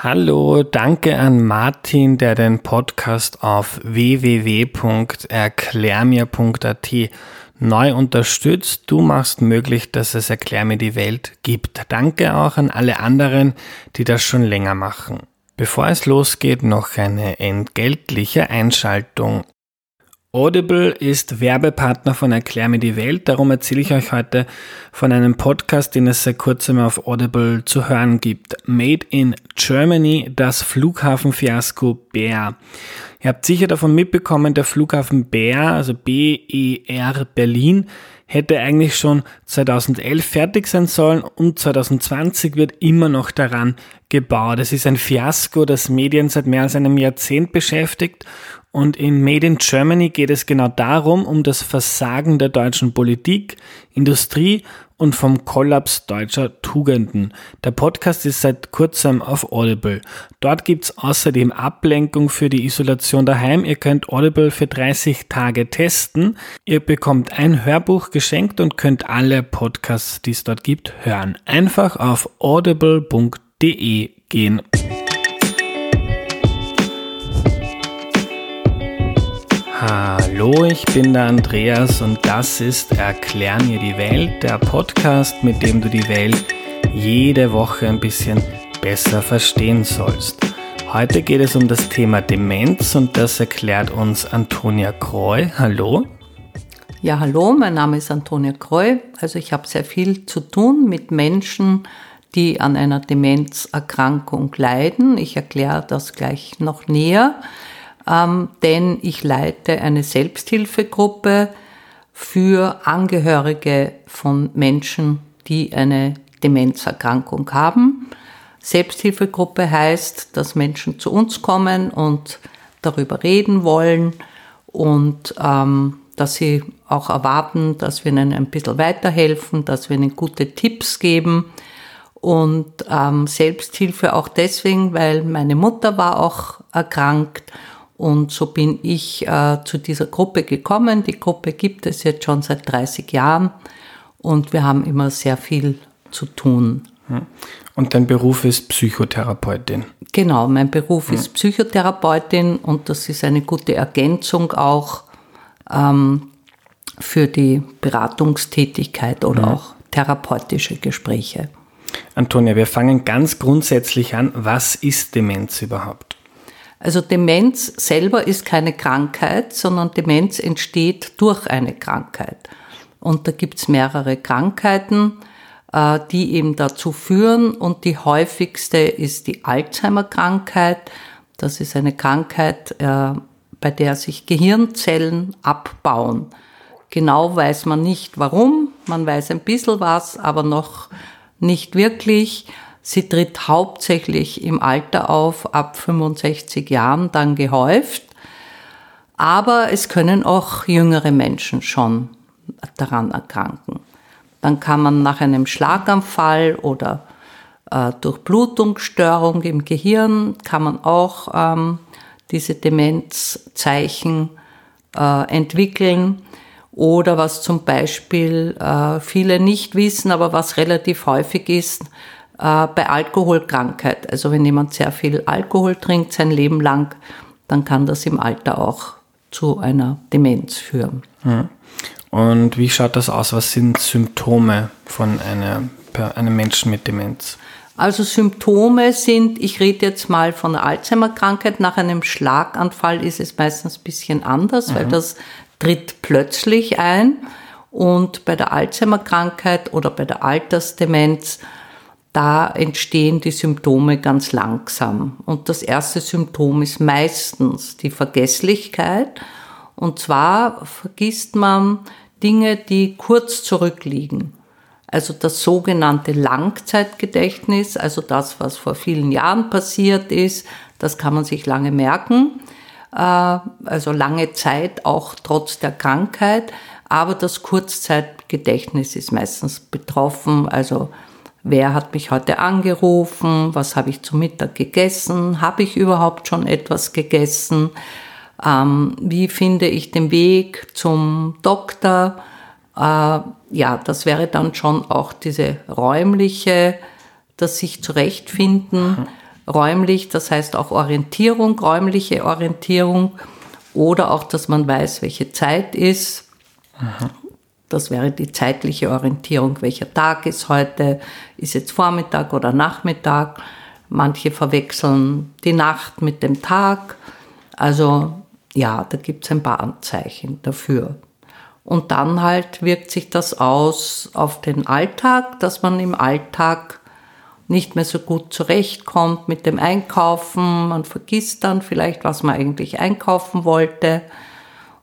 Hallo, danke an Martin, der den Podcast auf www.erklärmir.at neu unterstützt. Du machst möglich, dass es Erklär mir die Welt gibt. Danke auch an alle anderen, die das schon länger machen. Bevor es losgeht, noch eine entgeltliche Einschaltung. Audible ist Werbepartner von Erklär mir die Welt, darum erzähle ich euch heute von einem Podcast, den es seit kurzem auf Audible zu hören gibt. Made in Germany, das Flughafenfiasko Bär. Ihr habt sicher davon mitbekommen, der Flughafen Bär, also BER Berlin, hätte eigentlich schon 2011 fertig sein sollen und 2020 wird immer noch daran gebaut. Es ist ein Fiasko, das Medien seit mehr als einem Jahrzehnt beschäftigt und in Made in Germany geht es genau darum, um das Versagen der deutschen Politik, Industrie und vom Kollaps deutscher Tugenden. Der Podcast ist seit kurzem auf Audible. Dort gibt's außerdem Ablenkung für die Isolation daheim. Ihr könnt Audible für 30 Tage testen. Ihr bekommt ein Hörbuch geschenkt und könnt alle Podcasts, die es dort gibt, hören. Einfach auf audible.de gehen. Hallo, ich bin der Andreas und das ist Erklär mir die Welt, der Podcast, mit dem du die Welt jede Woche ein bisschen besser verstehen sollst. Heute geht es um das Thema Demenz und das erklärt uns Antonia Kreu. Hallo. Ja, hallo, mein Name ist Antonia Kreu. Also ich habe sehr viel zu tun mit Menschen, die an einer Demenzerkrankung leiden. Ich erkläre das gleich noch näher ähm, denn ich leite eine Selbsthilfegruppe für Angehörige von Menschen, die eine Demenzerkrankung haben. Selbsthilfegruppe heißt, dass Menschen zu uns kommen und darüber reden wollen und ähm, dass sie auch erwarten, dass wir ihnen ein bisschen weiterhelfen, dass wir ihnen gute Tipps geben. Und ähm, Selbsthilfe auch deswegen, weil meine Mutter war auch erkrankt und so bin ich äh, zu dieser Gruppe gekommen. Die Gruppe gibt es jetzt schon seit 30 Jahren und wir haben immer sehr viel zu tun. Hm. Und dein Beruf ist Psychotherapeutin? Genau, mein Beruf hm. ist Psychotherapeutin und das ist eine gute Ergänzung auch ähm, für die Beratungstätigkeit oder hm. auch therapeutische Gespräche. Antonia, wir fangen ganz grundsätzlich an. Was ist Demenz überhaupt? Also Demenz selber ist keine Krankheit, sondern Demenz entsteht durch eine Krankheit. Und da gibt's mehrere Krankheiten, äh, die eben dazu führen. Und die häufigste ist die Alzheimer-Krankheit. Das ist eine Krankheit, äh, bei der sich Gehirnzellen abbauen. Genau weiß man nicht warum. Man weiß ein bisschen was, aber noch nicht wirklich. Sie tritt hauptsächlich im Alter auf, ab 65 Jahren dann gehäuft. Aber es können auch jüngere Menschen schon daran erkranken. Dann kann man nach einem Schlaganfall oder äh, durch Blutungsstörung im Gehirn kann man auch ähm, diese Demenzzeichen äh, entwickeln. Oder was zum Beispiel äh, viele nicht wissen, aber was relativ häufig ist, bei Alkoholkrankheit. Also wenn jemand sehr viel Alkohol trinkt sein Leben lang, dann kann das im Alter auch zu einer Demenz führen. Und wie schaut das aus? Was sind Symptome von einer, einem Menschen mit Demenz? Also Symptome sind, ich rede jetzt mal von der Alzheimer-Krankheit, nach einem Schlaganfall ist es meistens ein bisschen anders, mhm. weil das tritt plötzlich ein. Und bei der Alzheimer-Krankheit oder bei der Altersdemenz da entstehen die Symptome ganz langsam. Und das erste Symptom ist meistens die Vergesslichkeit. Und zwar vergisst man Dinge, die kurz zurückliegen. Also das sogenannte Langzeitgedächtnis, also das, was vor vielen Jahren passiert ist, das kann man sich lange merken. Äh, also lange Zeit, auch trotz der Krankheit. Aber das Kurzzeitgedächtnis ist meistens betroffen, also Wer hat mich heute angerufen? Was habe ich zum Mittag gegessen? Habe ich überhaupt schon etwas gegessen? Ähm, wie finde ich den Weg zum Doktor? Äh, ja, das wäre dann schon auch diese räumliche, das sich zurechtfinden. räumlich, das heißt auch Orientierung, räumliche Orientierung oder auch, dass man weiß, welche Zeit ist. Aha. Das wäre die zeitliche Orientierung, welcher Tag ist heute, ist jetzt Vormittag oder Nachmittag. Manche verwechseln die Nacht mit dem Tag. Also ja, da gibt es ein paar Anzeichen dafür. Und dann halt wirkt sich das aus auf den Alltag, dass man im Alltag nicht mehr so gut zurechtkommt mit dem Einkaufen. Man vergisst dann vielleicht, was man eigentlich einkaufen wollte.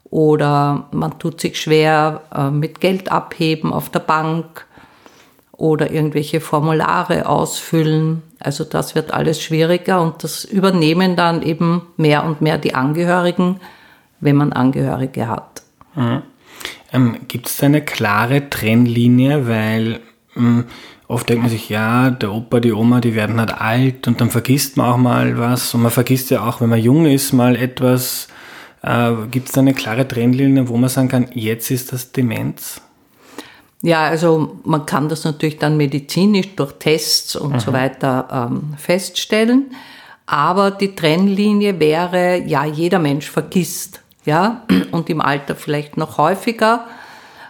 Oder man tut sich schwer äh, mit Geld abheben auf der Bank oder irgendwelche Formulare ausfüllen. Also das wird alles schwieriger und das übernehmen dann eben mehr und mehr die Angehörigen, wenn man Angehörige hat. Mhm. Ähm, Gibt es da eine klare Trennlinie, weil ähm, oft denkt man sich, ja, der Opa, die Oma, die werden halt alt und dann vergisst man auch mal was und man vergisst ja auch, wenn man jung ist, mal etwas. Äh, Gibt es da eine klare Trennlinie, wo man sagen kann, jetzt ist das Demenz? Ja, also man kann das natürlich dann medizinisch durch Tests und mhm. so weiter ähm, feststellen. Aber die Trennlinie wäre, ja, jeder Mensch vergisst, ja, und im Alter vielleicht noch häufiger.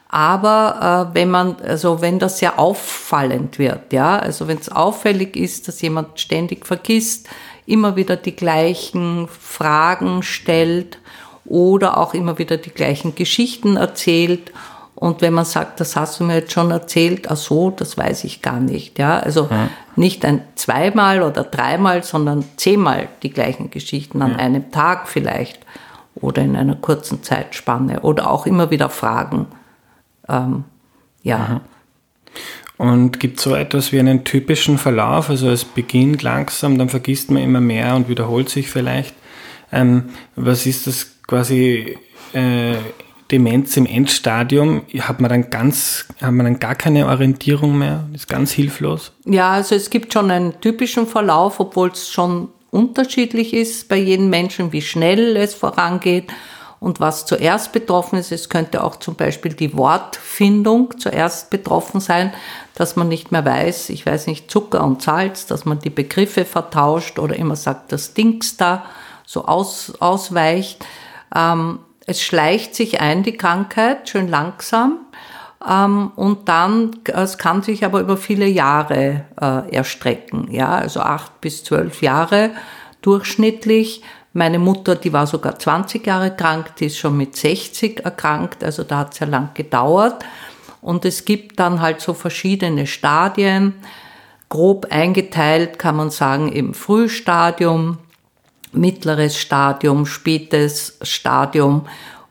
Aber äh, wenn man, also wenn das sehr auffallend wird, ja, also wenn es auffällig ist, dass jemand ständig vergisst, immer wieder die gleichen Fragen stellt oder auch immer wieder die gleichen Geschichten erzählt und wenn man sagt, das hast du mir jetzt schon erzählt, ach so, das weiß ich gar nicht. Ja, also ja. nicht ein zweimal oder dreimal, sondern zehnmal die gleichen Geschichten an ja. einem Tag vielleicht oder in einer kurzen Zeitspanne oder auch immer wieder Fragen. Ähm, ja. Mhm. Und gibt es so etwas wie einen typischen Verlauf? Also es beginnt langsam, dann vergisst man immer mehr und wiederholt sich vielleicht. Ähm, was ist das quasi äh, Demenz im Endstadium hat man dann ganz, hat man dann gar keine Orientierung mehr, ist ganz hilflos? Ja, also es gibt schon einen typischen Verlauf, obwohl es schon unterschiedlich ist bei jedem Menschen, wie schnell es vorangeht und was zuerst betroffen ist. Es könnte auch zum Beispiel die Wortfindung zuerst betroffen sein, dass man nicht mehr weiß, ich weiß nicht, Zucker und Salz, dass man die Begriffe vertauscht oder immer sagt, das Dings da so aus, ausweicht. Ähm, es schleicht sich ein, die Krankheit, schön langsam. Ähm, und dann, es kann sich aber über viele Jahre äh, erstrecken, ja, also acht bis zwölf Jahre durchschnittlich. Meine Mutter, die war sogar 20 Jahre krank, die ist schon mit 60 erkrankt, also da hat es ja lang gedauert. Und es gibt dann halt so verschiedene Stadien, grob eingeteilt kann man sagen im Frühstadium, mittleres Stadium, spätes Stadium.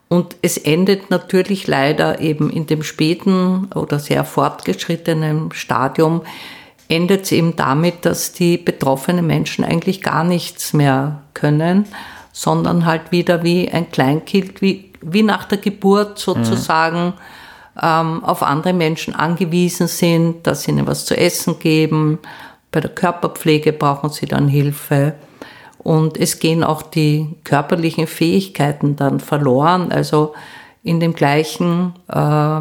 Und es endet natürlich leider eben in dem späten oder sehr fortgeschrittenen Stadium, endet es eben damit, dass die betroffenen Menschen eigentlich gar nichts mehr können, sondern halt wieder wie ein Kleinkind, wie, wie nach der Geburt sozusagen, mhm. auf andere Menschen angewiesen sind, dass sie ihnen was zu essen geben. Bei der Körperpflege brauchen sie dann Hilfe. Und es gehen auch die körperlichen Fähigkeiten dann verloren, also in dem gleichen äh,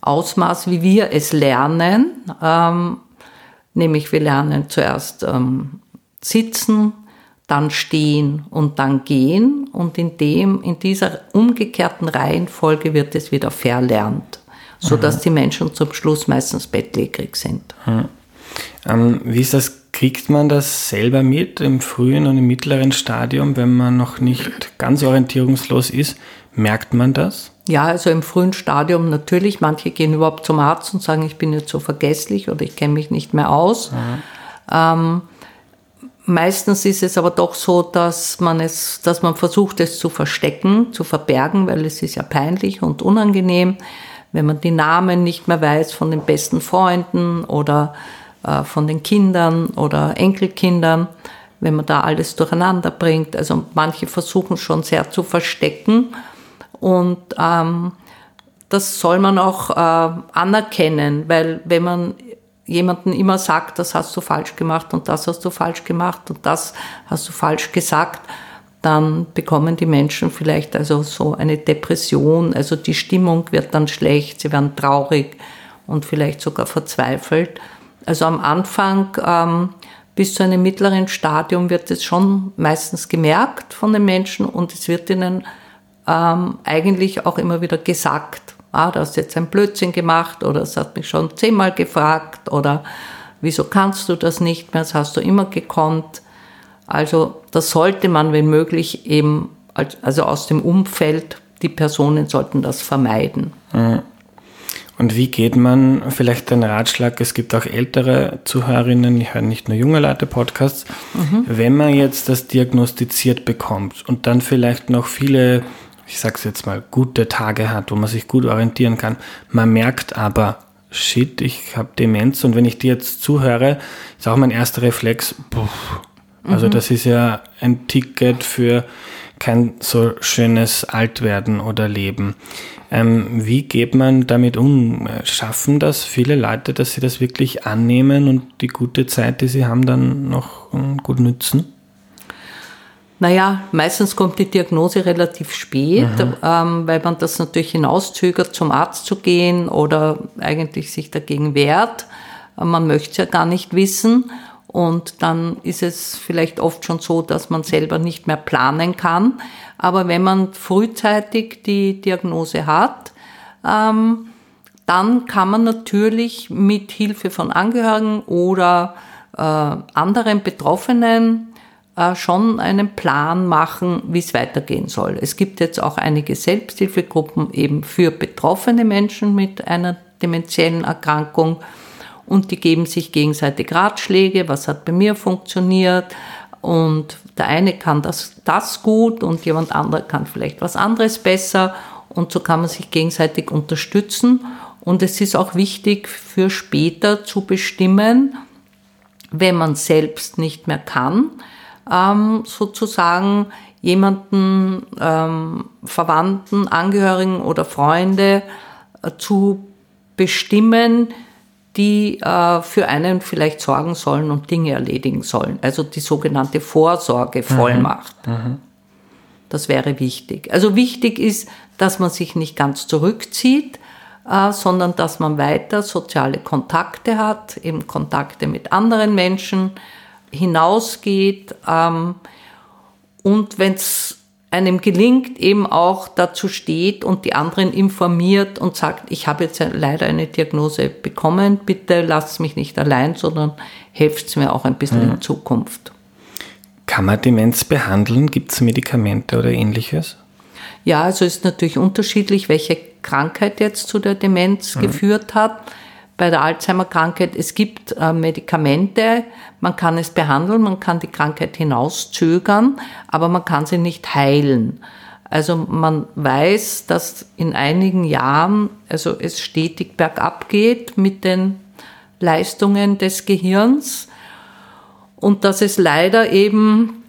Ausmaß, wie wir es lernen. Ähm, nämlich wir lernen zuerst ähm, sitzen, dann stehen und dann gehen. Und in, dem, in dieser umgekehrten Reihenfolge wird es wieder verlernt, sodass mhm. die Menschen zum Schluss meistens bettlägerig sind. Mhm. Ähm, wie ist das Kriegt man das selber mit im frühen und im mittleren Stadium, wenn man noch nicht ganz orientierungslos ist? Merkt man das? Ja, also im frühen Stadium natürlich. Manche gehen überhaupt zum Arzt und sagen, ich bin jetzt so vergesslich oder ich kenne mich nicht mehr aus. Ähm, meistens ist es aber doch so, dass man es, dass man versucht, es zu verstecken, zu verbergen, weil es ist ja peinlich und unangenehm, wenn man die Namen nicht mehr weiß von den besten Freunden oder von den Kindern oder Enkelkindern, wenn man da alles durcheinander bringt. Also manche versuchen schon sehr zu verstecken und ähm, das soll man auch äh, anerkennen, weil wenn man jemanden immer sagt, das hast du falsch gemacht und das hast du falsch gemacht und das hast du falsch gesagt, dann bekommen die Menschen vielleicht also so eine Depression, also die Stimmung wird dann schlecht, sie werden traurig und vielleicht sogar verzweifelt. Also am Anfang ähm, bis zu einem mittleren Stadium wird es schon meistens gemerkt von den Menschen und es wird ihnen ähm, eigentlich auch immer wieder gesagt, ah, du hast jetzt ein Blödsinn gemacht oder es hat mich schon zehnmal gefragt oder wieso kannst du das nicht mehr, das hast du immer gekonnt. Also das sollte man, wenn möglich, eben, also aus dem Umfeld, die Personen sollten das vermeiden. Mhm. Und wie geht man, vielleicht ein Ratschlag, es gibt auch ältere Zuhörerinnen, ich höre nicht nur junge Leute Podcasts, mhm. wenn man jetzt das diagnostiziert bekommt und dann vielleicht noch viele, ich sag's jetzt mal, gute Tage hat, wo man sich gut orientieren kann, man merkt aber, shit, ich habe Demenz und wenn ich dir jetzt zuhöre, ist auch mein erster Reflex, puh, also mhm. das ist ja ein Ticket für kein so schönes Altwerden oder Leben. Ähm, wie geht man damit um? Schaffen das viele Leute, dass sie das wirklich annehmen und die gute Zeit, die sie haben, dann noch ähm, gut nützen? Naja, meistens kommt die Diagnose relativ spät, mhm. ähm, weil man das natürlich hinauszögert, zum Arzt zu gehen oder eigentlich sich dagegen wehrt. Man möchte es ja gar nicht wissen. Und dann ist es vielleicht oft schon so, dass man selber nicht mehr planen kann. Aber wenn man frühzeitig die Diagnose hat, ähm, dann kann man natürlich mit Hilfe von Angehörigen oder äh, anderen Betroffenen äh, schon einen Plan machen, wie es weitergehen soll. Es gibt jetzt auch einige Selbsthilfegruppen eben für betroffene Menschen mit einer dementiellen Erkrankung und die geben sich gegenseitig Ratschläge, was hat bei mir funktioniert. Und der eine kann das, das gut und jemand anderer kann vielleicht was anderes besser. Und so kann man sich gegenseitig unterstützen. Und es ist auch wichtig für später zu bestimmen, wenn man selbst nicht mehr kann, ähm, sozusagen jemanden, ähm, Verwandten, Angehörigen oder Freunde äh, zu bestimmen, die äh, für einen vielleicht sorgen sollen und Dinge erledigen sollen. Also die sogenannte Vorsorgevollmacht. Mhm. Mhm. Das wäre wichtig. Also wichtig ist, dass man sich nicht ganz zurückzieht, äh, sondern dass man weiter soziale Kontakte hat, eben Kontakte mit anderen Menschen, hinausgeht. Ähm, und wenn es einem gelingt, eben auch dazu steht und die anderen informiert und sagt, ich habe jetzt leider eine Diagnose bekommen, bitte lasst mich nicht allein, sondern helft mir auch ein bisschen mhm. in Zukunft. Kann man Demenz behandeln? Gibt es Medikamente oder ähnliches? Ja, also ist natürlich unterschiedlich, welche Krankheit jetzt zu der Demenz mhm. geführt hat bei der Alzheimer-Krankheit, es gibt äh, Medikamente, man kann es behandeln, man kann die Krankheit hinauszögern, aber man kann sie nicht heilen. Also man weiß, dass in einigen Jahren also es stetig bergab geht mit den Leistungen des Gehirns und dass es leider eben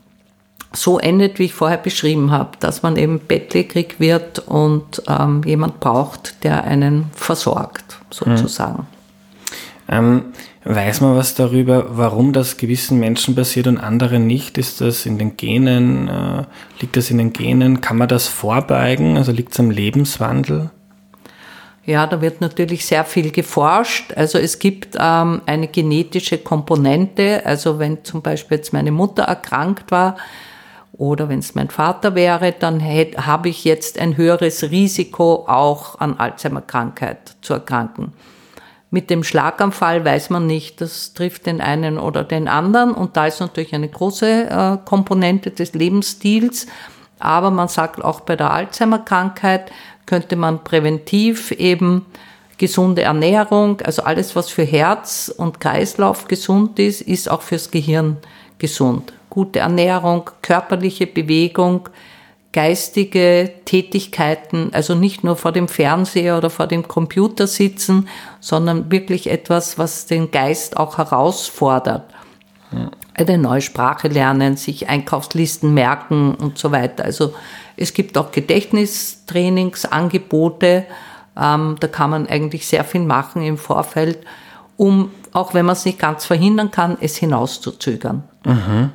so endet, wie ich vorher beschrieben habe, dass man eben bettlägerig wird und ähm, jemand braucht, der einen versorgt, sozusagen. Hm. Ähm, weiß man was darüber, warum das gewissen Menschen passiert und anderen nicht? Ist das in den Genen? Äh, liegt das in den Genen? Kann man das vorbeugen? Also liegt es am Lebenswandel? Ja, da wird natürlich sehr viel geforscht. Also es gibt ähm, eine genetische Komponente. Also wenn zum Beispiel jetzt meine Mutter erkrankt war oder wenn es mein Vater wäre, dann habe ich jetzt ein höheres Risiko auch an Alzheimer-Krankheit zu erkranken. Mit dem Schlaganfall weiß man nicht, das trifft den einen oder den anderen und da ist natürlich eine große äh, Komponente des Lebensstils. Aber man sagt auch bei der Alzheimer-Krankheit könnte man präventiv eben gesunde Ernährung, also alles, was für Herz und Kreislauf gesund ist, ist auch fürs Gehirn gesund. Gute Ernährung, körperliche Bewegung, geistige Tätigkeiten, also nicht nur vor dem Fernseher oder vor dem Computer sitzen, sondern wirklich etwas, was den Geist auch herausfordert. Eine neue Sprache lernen, sich Einkaufslisten merken und so weiter. Also es gibt auch Gedächtnistrainingsangebote, ähm, da kann man eigentlich sehr viel machen im Vorfeld, um, auch wenn man es nicht ganz verhindern kann, es hinauszuzögern. Mhm.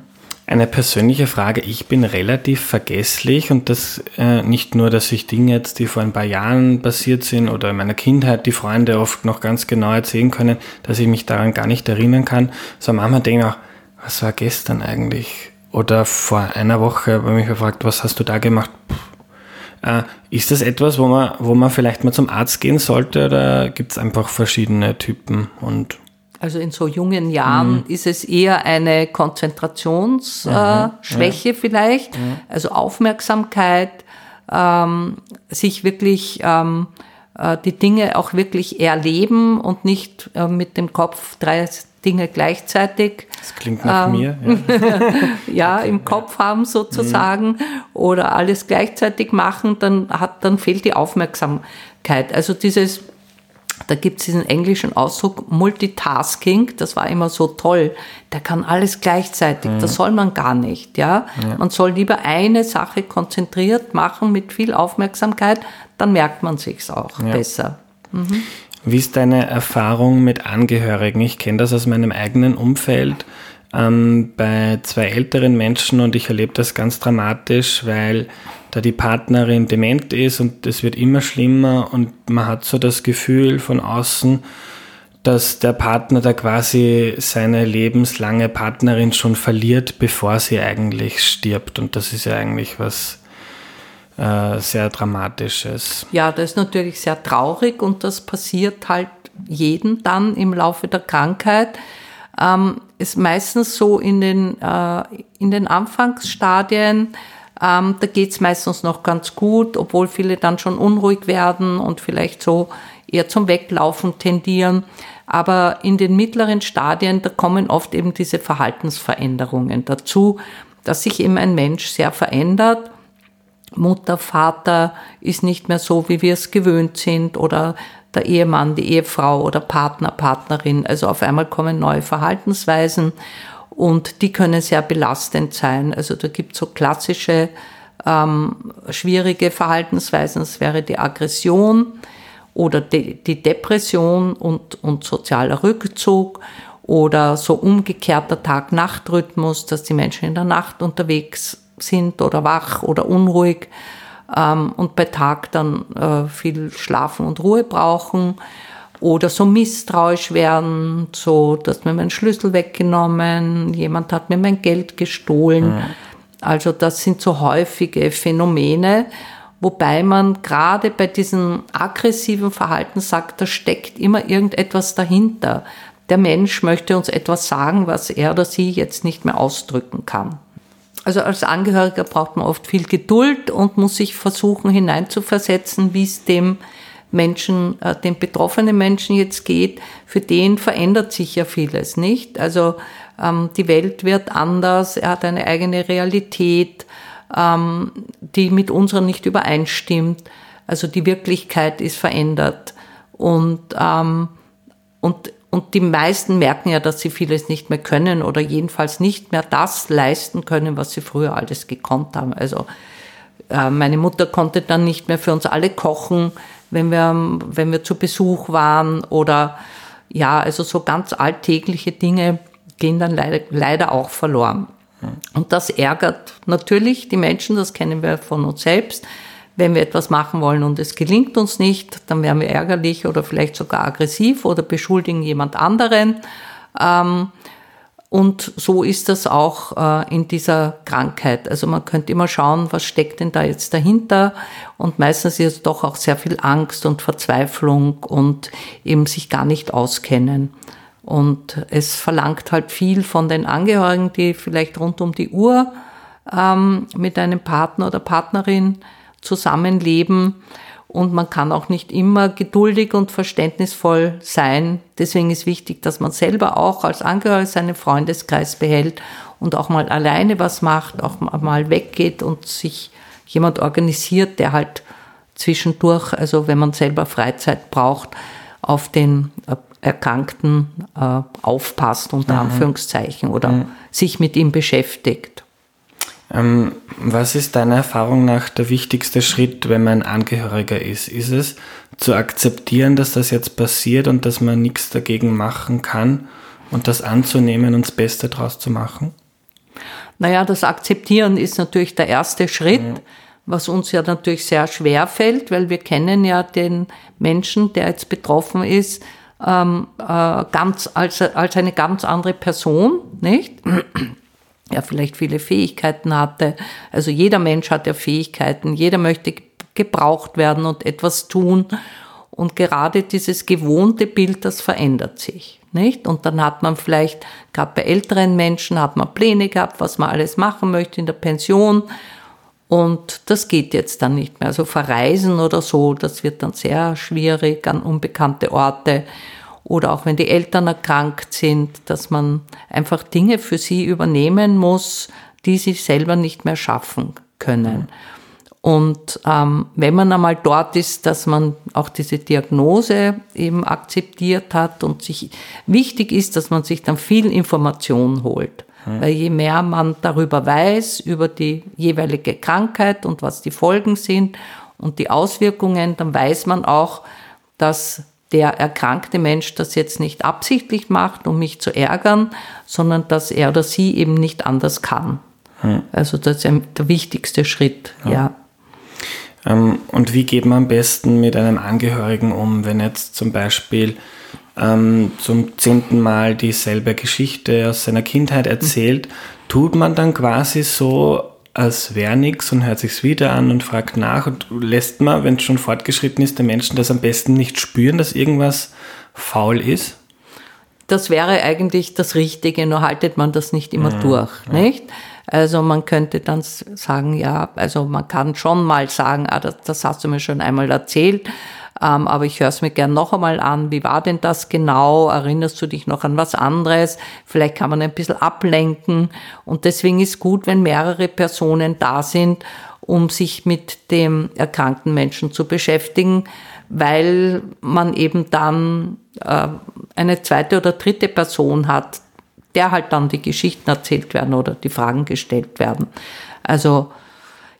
Eine persönliche Frage. Ich bin relativ vergesslich und das äh, nicht nur, dass ich Dinge jetzt, die vor ein paar Jahren passiert sind oder in meiner Kindheit, die Freunde oft noch ganz genau erzählen können, dass ich mich daran gar nicht erinnern kann, sondern manchmal denke ich auch, was war gestern eigentlich? Oder vor einer Woche habe ich mich gefragt, was hast du da gemacht? Äh, ist das etwas, wo man, wo man vielleicht mal zum Arzt gehen sollte oder gibt es einfach verschiedene Typen und also in so jungen Jahren mhm. ist es eher eine Konzentrationsschwäche mhm. äh, vielleicht, mhm. also Aufmerksamkeit, ähm, sich wirklich ähm, äh, die Dinge auch wirklich erleben und nicht äh, mit dem Kopf drei Dinge gleichzeitig. Das klingt nach ähm, mir. Ja, ja okay, im Kopf ja. haben sozusagen mhm. oder alles gleichzeitig machen, dann hat, dann fehlt die Aufmerksamkeit. Also dieses da gibt es diesen englischen Ausdruck Multitasking, das war immer so toll. Der kann alles gleichzeitig, mhm. das soll man gar nicht. Ja? ja? Man soll lieber eine Sache konzentriert machen mit viel Aufmerksamkeit, dann merkt man sich's auch ja. besser. Mhm. Wie ist deine Erfahrung mit Angehörigen? Ich kenne das aus meinem eigenen Umfeld ähm, bei zwei älteren Menschen und ich erlebe das ganz dramatisch, weil da die Partnerin dement ist und es wird immer schlimmer und man hat so das Gefühl von außen, dass der Partner da quasi seine lebenslange Partnerin schon verliert, bevor sie eigentlich stirbt. Und das ist ja eigentlich was äh, sehr Dramatisches. Ja, das ist natürlich sehr traurig und das passiert halt jeden dann im Laufe der Krankheit. Ähm, ist meistens so in den, äh, in den Anfangsstadien, ähm, da geht's meistens noch ganz gut, obwohl viele dann schon unruhig werden und vielleicht so eher zum Weglaufen tendieren. Aber in den mittleren Stadien, da kommen oft eben diese Verhaltensveränderungen dazu, dass sich eben ein Mensch sehr verändert. Mutter, Vater ist nicht mehr so, wie wir es gewöhnt sind oder der Ehemann, die Ehefrau oder Partner, Partnerin. Also auf einmal kommen neue Verhaltensweisen und die können sehr belastend sein. Also da gibt es so klassische ähm, schwierige Verhaltensweisen. Das wäre die Aggression oder die, die Depression und, und sozialer Rückzug oder so umgekehrter Tag-Nacht-Rhythmus, dass die Menschen in der Nacht unterwegs sind oder wach oder unruhig ähm, und bei Tag dann äh, viel Schlafen und Ruhe brauchen oder so misstrauisch werden, so, dass mir mein Schlüssel weggenommen, jemand hat mir mein Geld gestohlen. Mhm. Also das sind so häufige Phänomene, wobei man gerade bei diesem aggressiven Verhalten sagt, da steckt immer irgendetwas dahinter. Der Mensch möchte uns etwas sagen, was er oder sie jetzt nicht mehr ausdrücken kann. Also als Angehöriger braucht man oft viel Geduld und muss sich versuchen hineinzuversetzen, wie es dem Menschen, äh, den betroffenen Menschen jetzt geht, für den verändert sich ja vieles, nicht? Also ähm, die Welt wird anders, er hat eine eigene Realität, ähm, die mit unserer nicht übereinstimmt. Also die Wirklichkeit ist verändert. Und, ähm, und, und die meisten merken ja, dass sie vieles nicht mehr können oder jedenfalls nicht mehr das leisten können, was sie früher alles gekonnt haben. Also äh, meine Mutter konnte dann nicht mehr für uns alle kochen wenn wir, wenn wir zu Besuch waren oder ja, also so ganz alltägliche Dinge gehen dann leider, leider auch verloren. Und das ärgert natürlich die Menschen, das kennen wir von uns selbst. Wenn wir etwas machen wollen und es gelingt uns nicht, dann werden wir ärgerlich oder vielleicht sogar aggressiv oder beschuldigen jemand anderen. Ähm, und so ist das auch äh, in dieser Krankheit. Also man könnte immer schauen, was steckt denn da jetzt dahinter. Und meistens ist es doch auch sehr viel Angst und Verzweiflung und eben sich gar nicht auskennen. Und es verlangt halt viel von den Angehörigen, die vielleicht rund um die Uhr ähm, mit einem Partner oder Partnerin zusammenleben und man kann auch nicht immer geduldig und verständnisvoll sein. Deswegen ist wichtig, dass man selber auch als Angehöriger seinen Freundeskreis behält und auch mal alleine was macht, auch mal weggeht und sich jemand organisiert, der halt zwischendurch, also wenn man selber Freizeit braucht, auf den Erkrankten äh, aufpasst, unter mhm. Anführungszeichen, oder mhm. sich mit ihm beschäftigt. Ähm, was ist deiner Erfahrung nach der wichtigste Schritt, wenn man Angehöriger ist? Ist es zu akzeptieren, dass das jetzt passiert und dass man nichts dagegen machen kann und das anzunehmen und das Beste daraus zu machen? Naja, das Akzeptieren ist natürlich der erste Schritt, mhm. was uns ja natürlich sehr schwer fällt, weil wir kennen ja den Menschen, der jetzt betroffen ist, ähm, äh, ganz als, als eine ganz andere Person, nicht? Ja, vielleicht viele Fähigkeiten hatte. Also jeder Mensch hat ja Fähigkeiten, jeder möchte gebraucht werden und etwas tun. Und gerade dieses gewohnte Bild, das verändert sich, nicht? Und dann hat man vielleicht, gerade bei älteren Menschen, hat man Pläne gehabt, was man alles machen möchte in der Pension. Und das geht jetzt dann nicht mehr. Also verreisen oder so, das wird dann sehr schwierig an unbekannte Orte. Oder auch wenn die Eltern erkrankt sind, dass man einfach Dinge für sie übernehmen muss, die sie selber nicht mehr schaffen können. Und ähm, wenn man einmal dort ist, dass man auch diese Diagnose eben akzeptiert hat und sich wichtig ist, dass man sich dann viel Information holt. Weil je mehr man darüber weiß, über die jeweilige Krankheit und was die Folgen sind und die Auswirkungen, dann weiß man auch, dass der erkrankte Mensch das jetzt nicht absichtlich macht, um mich zu ärgern, sondern dass er oder sie eben nicht anders kann. Mhm. Also das ist der wichtigste Schritt, ja. ja. Ähm, und wie geht man am besten mit einem Angehörigen um, wenn jetzt zum Beispiel ähm, zum zehnten Mal dieselbe Geschichte aus seiner Kindheit erzählt, tut man dann quasi so, als wäre nichts und hört sich's wieder an und fragt nach und lässt man, wenn es schon fortgeschritten ist, den Menschen das am besten nicht spüren, dass irgendwas faul ist? Das wäre eigentlich das Richtige, nur haltet man das nicht immer ja, durch, ja. nicht? Also man könnte dann sagen, ja, also man kann schon mal sagen, ah, das, das hast du mir schon einmal erzählt, ähm, aber ich höre es mir gern noch einmal an. Wie war denn das genau? Erinnerst du dich noch an was anderes? Vielleicht kann man ein bisschen ablenken. Und deswegen ist gut, wenn mehrere Personen da sind, um sich mit dem erkrankten Menschen zu beschäftigen, weil man eben dann äh, eine zweite oder dritte Person hat, der halt dann die Geschichten erzählt werden oder die Fragen gestellt werden. Also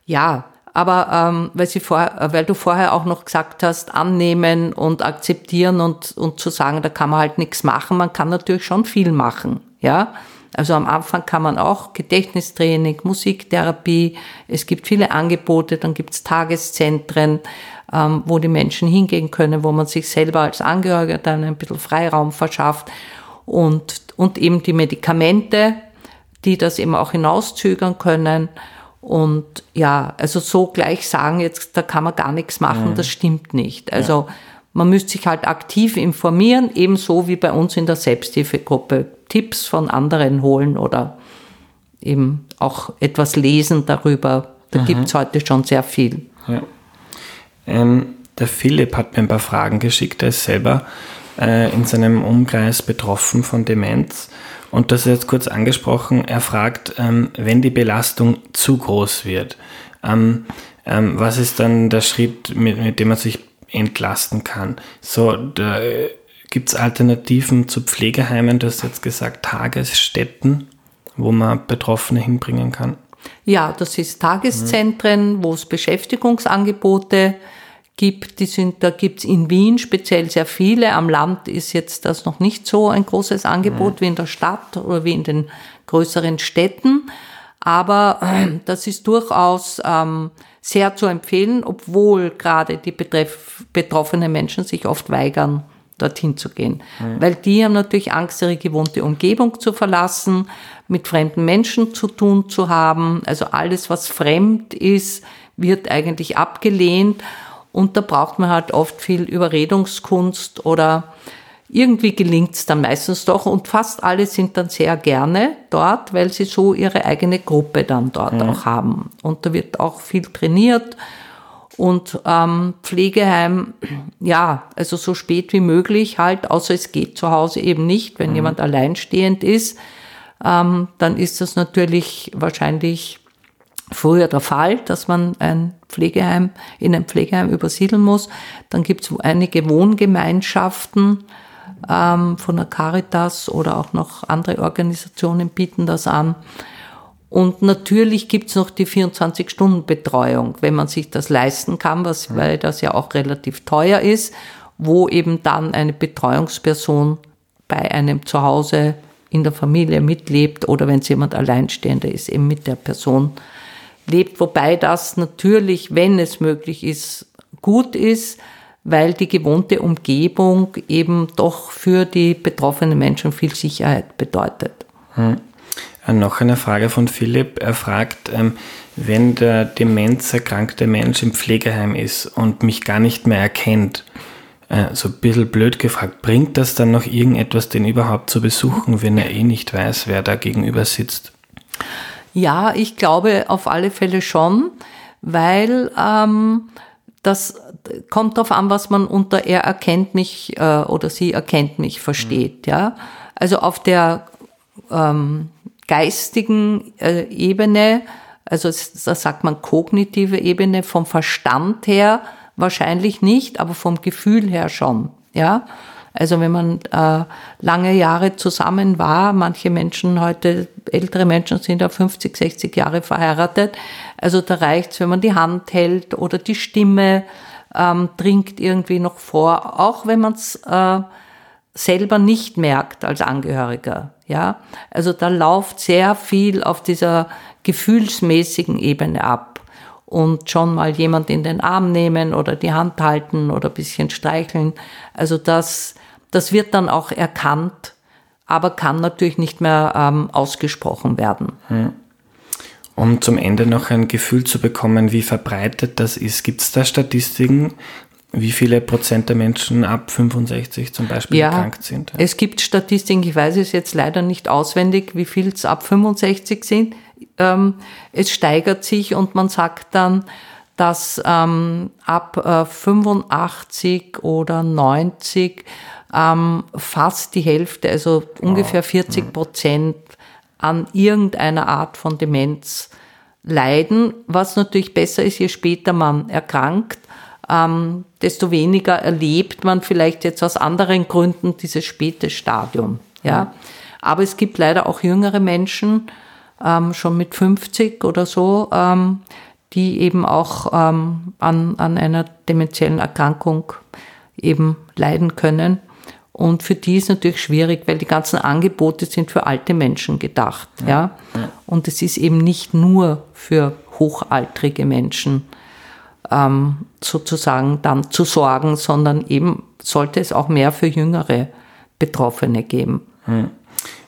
ja, aber ähm, weil, sie vor, weil du vorher auch noch gesagt hast, annehmen und akzeptieren und, und zu sagen, da kann man halt nichts machen. Man kann natürlich schon viel machen, ja. Also am Anfang kann man auch Gedächtnistraining, Musiktherapie, es gibt viele Angebote, dann gibt's Tageszentren, ähm, wo die Menschen hingehen können, wo man sich selber als Angehöriger dann ein bisschen Freiraum verschafft und, und eben die Medikamente, die das eben auch hinauszögern können. Und ja, also so gleich sagen, jetzt, da kann man gar nichts machen, mhm. das stimmt nicht. Also ja. man müsste sich halt aktiv informieren, ebenso wie bei uns in der Selbsthilfegruppe. Tipps von anderen holen oder eben auch etwas lesen darüber. Da gibt es heute schon sehr viel. Ja. Ähm, der Philipp hat mir ein paar Fragen geschickt. Er ist selber äh, in seinem Umkreis betroffen von Demenz. Und das ist jetzt kurz angesprochen. Er fragt, ähm, wenn die Belastung zu groß wird, ähm, ähm, was ist dann der Schritt, mit, mit dem man sich entlasten kann? So, äh, gibt es Alternativen zu Pflegeheimen, du hast jetzt gesagt, Tagesstätten, wo man Betroffene hinbringen kann? Ja, das ist Tageszentren, mhm. wo es Beschäftigungsangebote gibt gibt. Die sind, da gibt's in Wien speziell sehr viele. Am Land ist jetzt das noch nicht so ein großes Angebot mhm. wie in der Stadt oder wie in den größeren Städten. Aber äh, das ist durchaus ähm, sehr zu empfehlen, obwohl gerade die betreff, betroffenen Menschen sich oft weigern, dorthin zu gehen. Mhm. Weil die haben natürlich Angst, ihre gewohnte Umgebung zu verlassen, mit fremden Menschen zu tun zu haben. Also alles, was fremd ist, wird eigentlich abgelehnt. Und da braucht man halt oft viel Überredungskunst oder irgendwie gelingt es dann meistens doch und fast alle sind dann sehr gerne dort, weil sie so ihre eigene Gruppe dann dort mhm. auch haben. Und da wird auch viel trainiert und ähm, Pflegeheim, ja, also so spät wie möglich halt, außer es geht zu Hause eben nicht, wenn mhm. jemand alleinstehend ist, ähm, dann ist das natürlich wahrscheinlich früher der Fall, dass man ein Pflegeheim in ein Pflegeheim übersiedeln muss. Dann gibt es einige Wohngemeinschaften ähm, von der Caritas oder auch noch andere Organisationen bieten das an. Und natürlich gibt es noch die 24-Stunden-Betreuung, wenn man sich das leisten kann, was, weil das ja auch relativ teuer ist, wo eben dann eine Betreuungsperson bei einem zu Hause in der Familie mitlebt oder wenn es jemand Alleinstehender ist, eben mit der Person lebt, wobei das natürlich, wenn es möglich ist, gut ist, weil die gewohnte Umgebung eben doch für die betroffenen Menschen viel Sicherheit bedeutet. Hm. Noch eine Frage von Philipp. Er fragt, ähm, wenn der demenzerkrankte Mensch im Pflegeheim ist und mich gar nicht mehr erkennt, äh, so ein bisschen blöd gefragt, bringt das dann noch irgendetwas, den überhaupt zu besuchen, wenn er eh nicht weiß, wer da gegenüber sitzt? Ja, ich glaube auf alle Fälle schon, weil ähm, das kommt darauf an, was man unter er erkennt mich äh, oder sie erkennt mich versteht. Mhm. Ja, also auf der ähm, geistigen äh, Ebene, also da sagt man kognitive Ebene, vom Verstand her wahrscheinlich nicht, aber vom Gefühl her schon. Ja, also wenn man äh, lange Jahre zusammen war, manche Menschen heute, ältere Menschen sind ja 50, 60 Jahre verheiratet, also da reicht's, wenn man die Hand hält oder die Stimme ähm, dringt irgendwie noch vor, auch wenn man es äh, selber nicht merkt als Angehöriger. Ja, also da läuft sehr viel auf dieser gefühlsmäßigen Ebene ab und schon mal jemand in den Arm nehmen oder die Hand halten oder bisschen streicheln. Also das, das wird dann auch erkannt, aber kann natürlich nicht mehr ähm, ausgesprochen werden. Hm. Um zum Ende noch ein Gefühl zu bekommen, wie verbreitet das ist, gibt es da Statistiken, wie viele Prozent der Menschen ab 65 zum Beispiel ja, erkrankt sind? Es gibt Statistiken, ich weiß es jetzt leider nicht auswendig, wie viel es ab 65 sind. Ähm, es steigert sich und man sagt dann, dass ähm, ab äh, 85 oder 90 ähm, fast die Hälfte, also ungefähr 40 Prozent an irgendeiner Art von Demenz leiden, was natürlich besser ist, je später man erkrankt, ähm, desto weniger erlebt man vielleicht jetzt aus anderen Gründen dieses späte Stadium. Ja. Aber es gibt leider auch jüngere Menschen, ähm, schon mit 50 oder so, ähm, die eben auch ähm, an, an einer dementiellen Erkrankung eben leiden können. Und für die ist natürlich schwierig, weil die ganzen Angebote sind für alte Menschen gedacht. Ja. ja? Und es ist eben nicht nur für hochaltrige Menschen ähm, sozusagen dann zu sorgen, sondern eben sollte es auch mehr für jüngere Betroffene geben. Hm.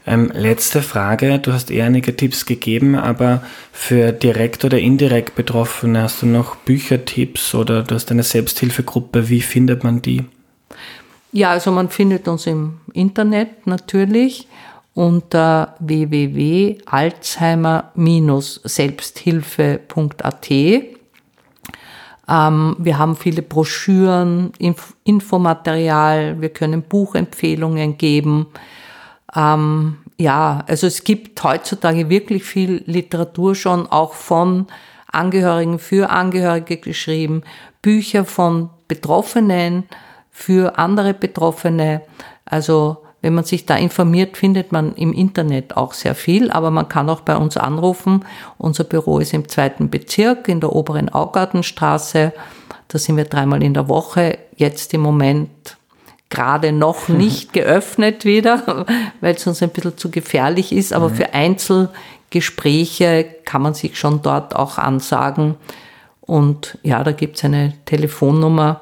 Ähm, letzte Frage. Du hast eher einige Tipps gegeben, aber für direkt oder indirekt Betroffene hast du noch Büchertipps oder du hast eine Selbsthilfegruppe. Wie findet man die? Ja, also man findet uns im Internet natürlich unter www.alzheimer-selbsthilfe.at. Ähm, wir haben viele Broschüren, Inf Infomaterial, wir können Buchempfehlungen geben. Ähm, ja, also es gibt heutzutage wirklich viel Literatur schon auch von Angehörigen für Angehörige geschrieben, Bücher von Betroffenen, für andere Betroffene. Also wenn man sich da informiert, findet man im Internet auch sehr viel, aber man kann auch bei uns anrufen. Unser Büro ist im zweiten Bezirk in der oberen Augartenstraße. Da sind wir dreimal in der Woche. Jetzt im Moment gerade noch nicht geöffnet wieder, weil es uns ein bisschen zu gefährlich ist. Aber für Einzelgespräche kann man sich schon dort auch ansagen. Und ja, da gibt es eine Telefonnummer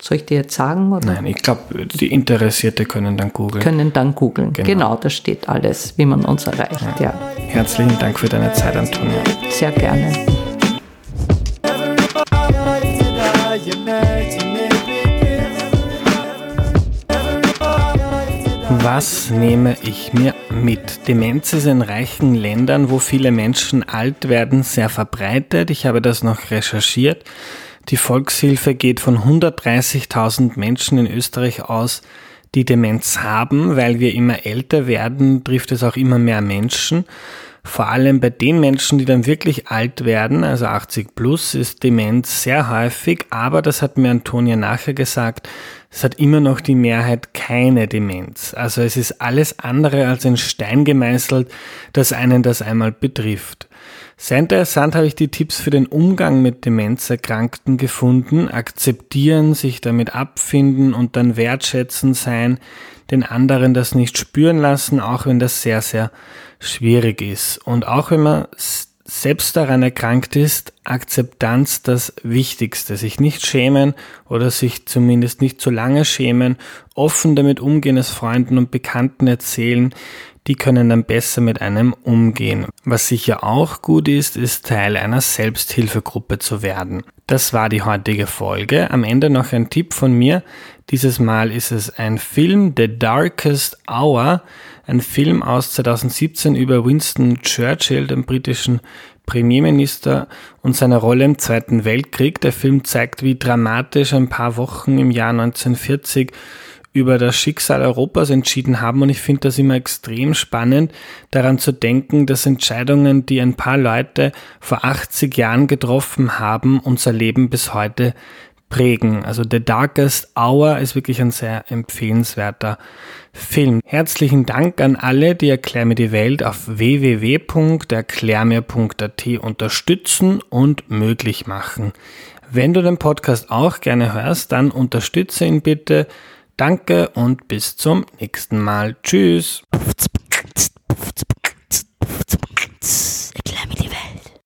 soll ich dir jetzt sagen? Oder? Nein, ich glaube, die Interessierte können dann googeln. Können dann googeln. Genau. genau, da steht alles, wie man uns erreicht. Ja. ja. Herzlichen Dank für deine Zeit, Antonia. Sehr gerne. Was nehme ich mir mit? Demenz ist in reichen Ländern, wo viele Menschen alt werden, sehr verbreitet. Ich habe das noch recherchiert. Die Volkshilfe geht von 130.000 Menschen in Österreich aus, die Demenz haben. Weil wir immer älter werden, trifft es auch immer mehr Menschen. Vor allem bei den Menschen, die dann wirklich alt werden, also 80 plus, ist Demenz sehr häufig, aber das hat mir Antonia nachher gesagt, es hat immer noch die Mehrheit keine Demenz. Also es ist alles andere als ein Stein gemeißelt, dass einen das einmal betrifft. Sehr interessant habe ich die Tipps für den Umgang mit Demenzerkrankten gefunden. Akzeptieren, sich damit abfinden und dann wertschätzen sein, den anderen das nicht spüren lassen, auch wenn das sehr, sehr schwierig ist. Und auch wenn man selbst daran erkrankt ist, Akzeptanz das Wichtigste. Sich nicht schämen oder sich zumindest nicht zu lange schämen, offen damit umgehen, es Freunden und Bekannten erzählen, die können dann besser mit einem umgehen. Was sicher auch gut ist, ist Teil einer Selbsthilfegruppe zu werden. Das war die heutige Folge. Am Ende noch ein Tipp von mir. Dieses Mal ist es ein Film, The Darkest Hour, ein Film aus 2017 über Winston Churchill, den britischen Premierminister und seine Rolle im Zweiten Weltkrieg. Der Film zeigt, wie dramatisch ein paar Wochen im Jahr 1940 über das Schicksal Europas entschieden haben. Und ich finde das immer extrem spannend, daran zu denken, dass Entscheidungen, die ein paar Leute vor 80 Jahren getroffen haben, unser Leben bis heute prägen. Also The Darkest Hour ist wirklich ein sehr empfehlenswerter Film. Herzlichen Dank an alle, die Erklär mir die Welt auf www.erklärmir.at unterstützen und möglich machen. Wenn du den Podcast auch gerne hörst, dann unterstütze ihn bitte Danke und bis zum nächsten Mal. Tschüss.